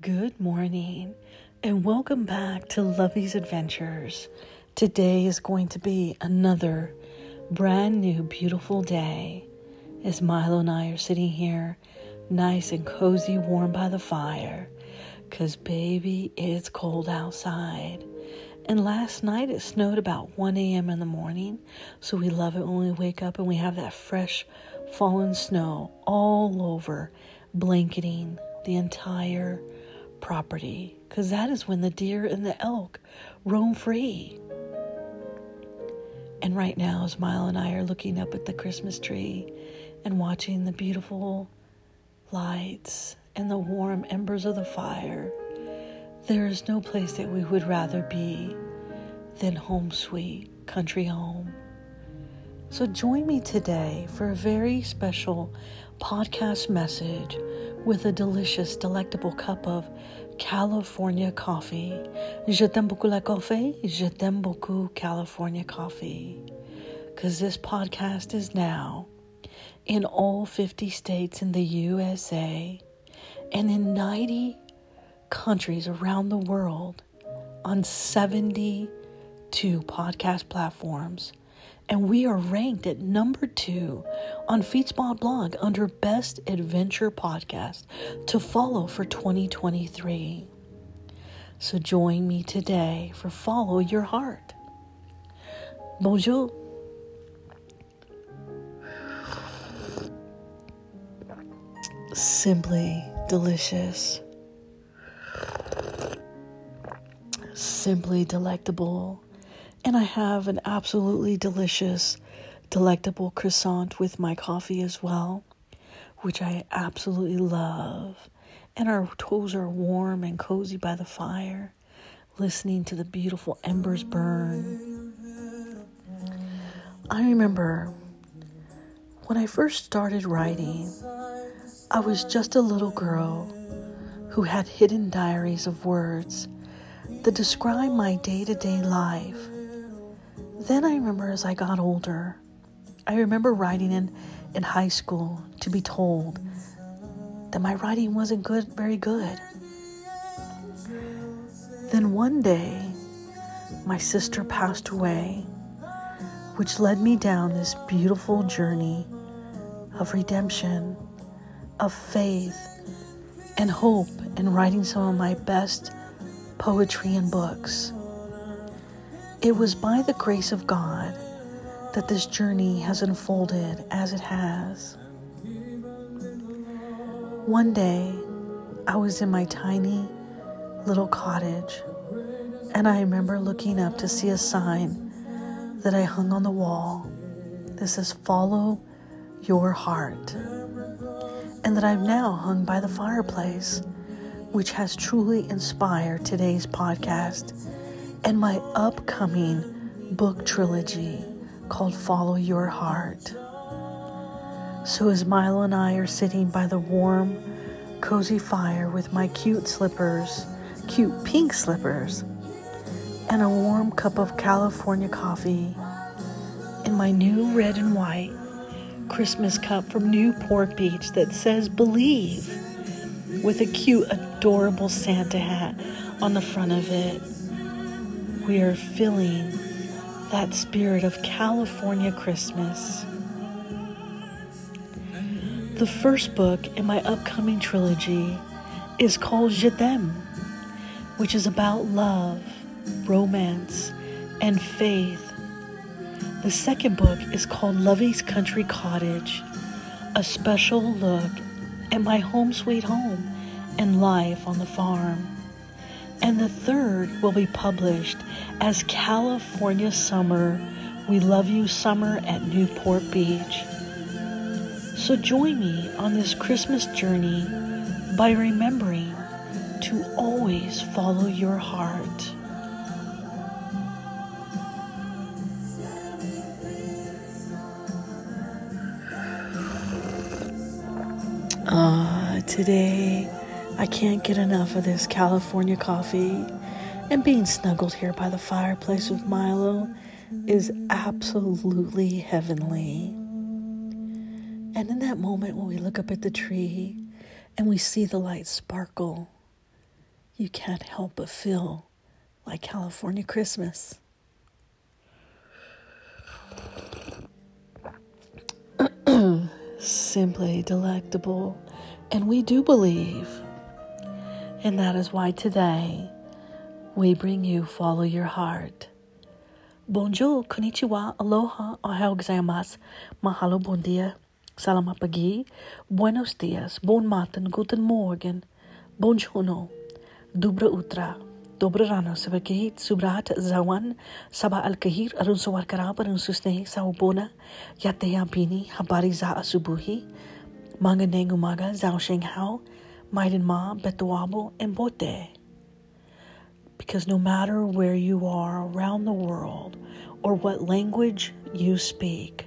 Good morning and welcome back to Lovey's Adventures. Today is going to be another brand new beautiful day as Milo and I are sitting here nice and cozy, warm by the fire. Cause baby, it's cold outside. And last night it snowed about 1 a.m. in the morning, so we love it when we wake up and we have that fresh fallen snow all over, blanketing the entire property because that is when the deer and the elk roam free. And right now, Milo and I are looking up at the Christmas tree and watching the beautiful lights and the warm embers of the fire. There is no place that we would rather be than home sweet country home. So join me today for a very special podcast message with a delicious, delectable cup of California coffee. Je t'aime beaucoup la coffee. Je t'aime beaucoup California coffee. Because this podcast is now in all 50 states in the USA and in 90 countries around the world on 72 podcast platforms and we are ranked at number two on Feedspot blog under Best Adventure Podcast to follow for 2023. So join me today for Follow Your Heart. Bonjour. Simply delicious. Simply delectable and I have an absolutely delicious, delectable croissant with my coffee as well, which I absolutely love. And our toes are warm and cozy by the fire, listening to the beautiful embers burn. I remember when I first started writing, I was just a little girl who had hidden diaries of words that describe my day to day life then I remember as I got older, I remember writing in, in high school to be told that my writing wasn't good, very good. Then one day, my sister passed away, which led me down this beautiful journey of redemption, of faith, and hope in writing some of my best poetry and books. It was by the grace of God that this journey has unfolded as it has. One day, I was in my tiny little cottage, and I remember looking up to see a sign that I hung on the wall. This says, Follow your heart. And that I've now hung by the fireplace, which has truly inspired today's podcast and my upcoming book trilogy called Follow Your Heart. So, as Milo and I are sitting by the warm, cozy fire with my cute slippers, cute pink slippers, and a warm cup of California coffee, in my new red and white Christmas cup from Newport Beach that says Believe, with a cute, adorable Santa hat on the front of it we are feeling that spirit of California Christmas. The first book in my upcoming trilogy is called Je t'aime, which is about love, romance, and faith. The second book is called Lovey's Country Cottage, a special look at my home sweet home and life on the farm and the third will be published as California Summer. We Love You Summer at Newport Beach. So join me on this Christmas journey by remembering to always follow your heart. Ah, today I can't get enough of this California coffee, and being snuggled here by the fireplace with Milo is absolutely heavenly. And in that moment when we look up at the tree and we see the light sparkle you can't help but feel like California Christmas. Simply delectable, and we do believe. And that is why today we bring you Follow Your Heart. Bonjour, konnichiwa, aloha, ohayou gozaimasu, mahalo, bon dia, salamat pagi, buenos dias, bon matin, guten morgen, bonjourno, Dubra Utra, Dobra Rano, Sabakihit, Subrat, Zawan, Saba Al Kahir, Arun Sawar Karab, Susnehi, Saubona, Yate Yampini, Habari Za Asubuhi, Manga Neng Umaga, Zhao Sheng Hao, Maiden Ma, Betuabo, and Bote. Because no matter where you are around the world or what language you speak,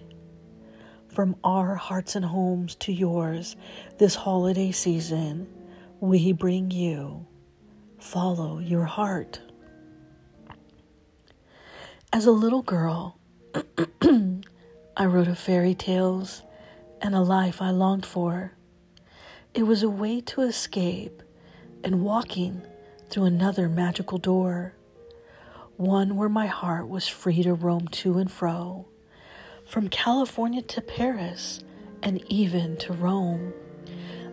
from our hearts and homes to yours this holiday season, we bring you follow your heart. As a little girl, I wrote of fairy tales and a life I longed for. It was a way to escape and walking through another magical door, one where my heart was free to roam to and fro, from California to Paris and even to Rome,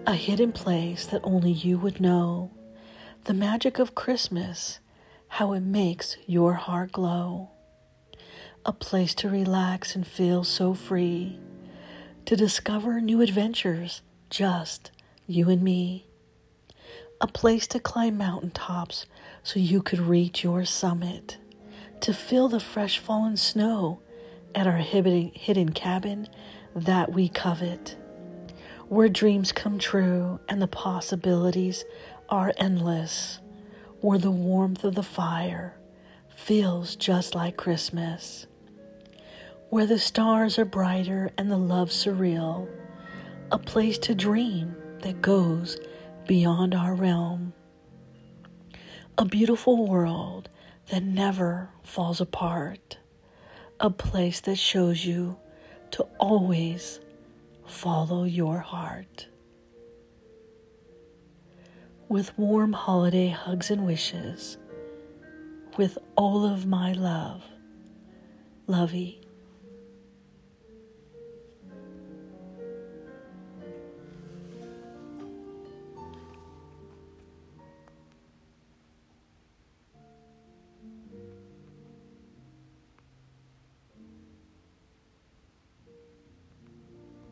a hidden place that only you would know. The magic of Christmas, how it makes your heart glow. A place to relax and feel so free, to discover new adventures, just you and me. A place to climb mountain tops so you could reach your summit, to feel the fresh fallen snow at our hidden cabin that we covet, where dreams come true and the possibilities are endless, where the warmth of the fire feels just like Christmas, where the stars are brighter and the love surreal, a place to dream that goes beyond our realm, a beautiful world that never falls apart, a place that shows you to always follow your heart with warm holiday hugs and wishes, with all of my love. Lovey.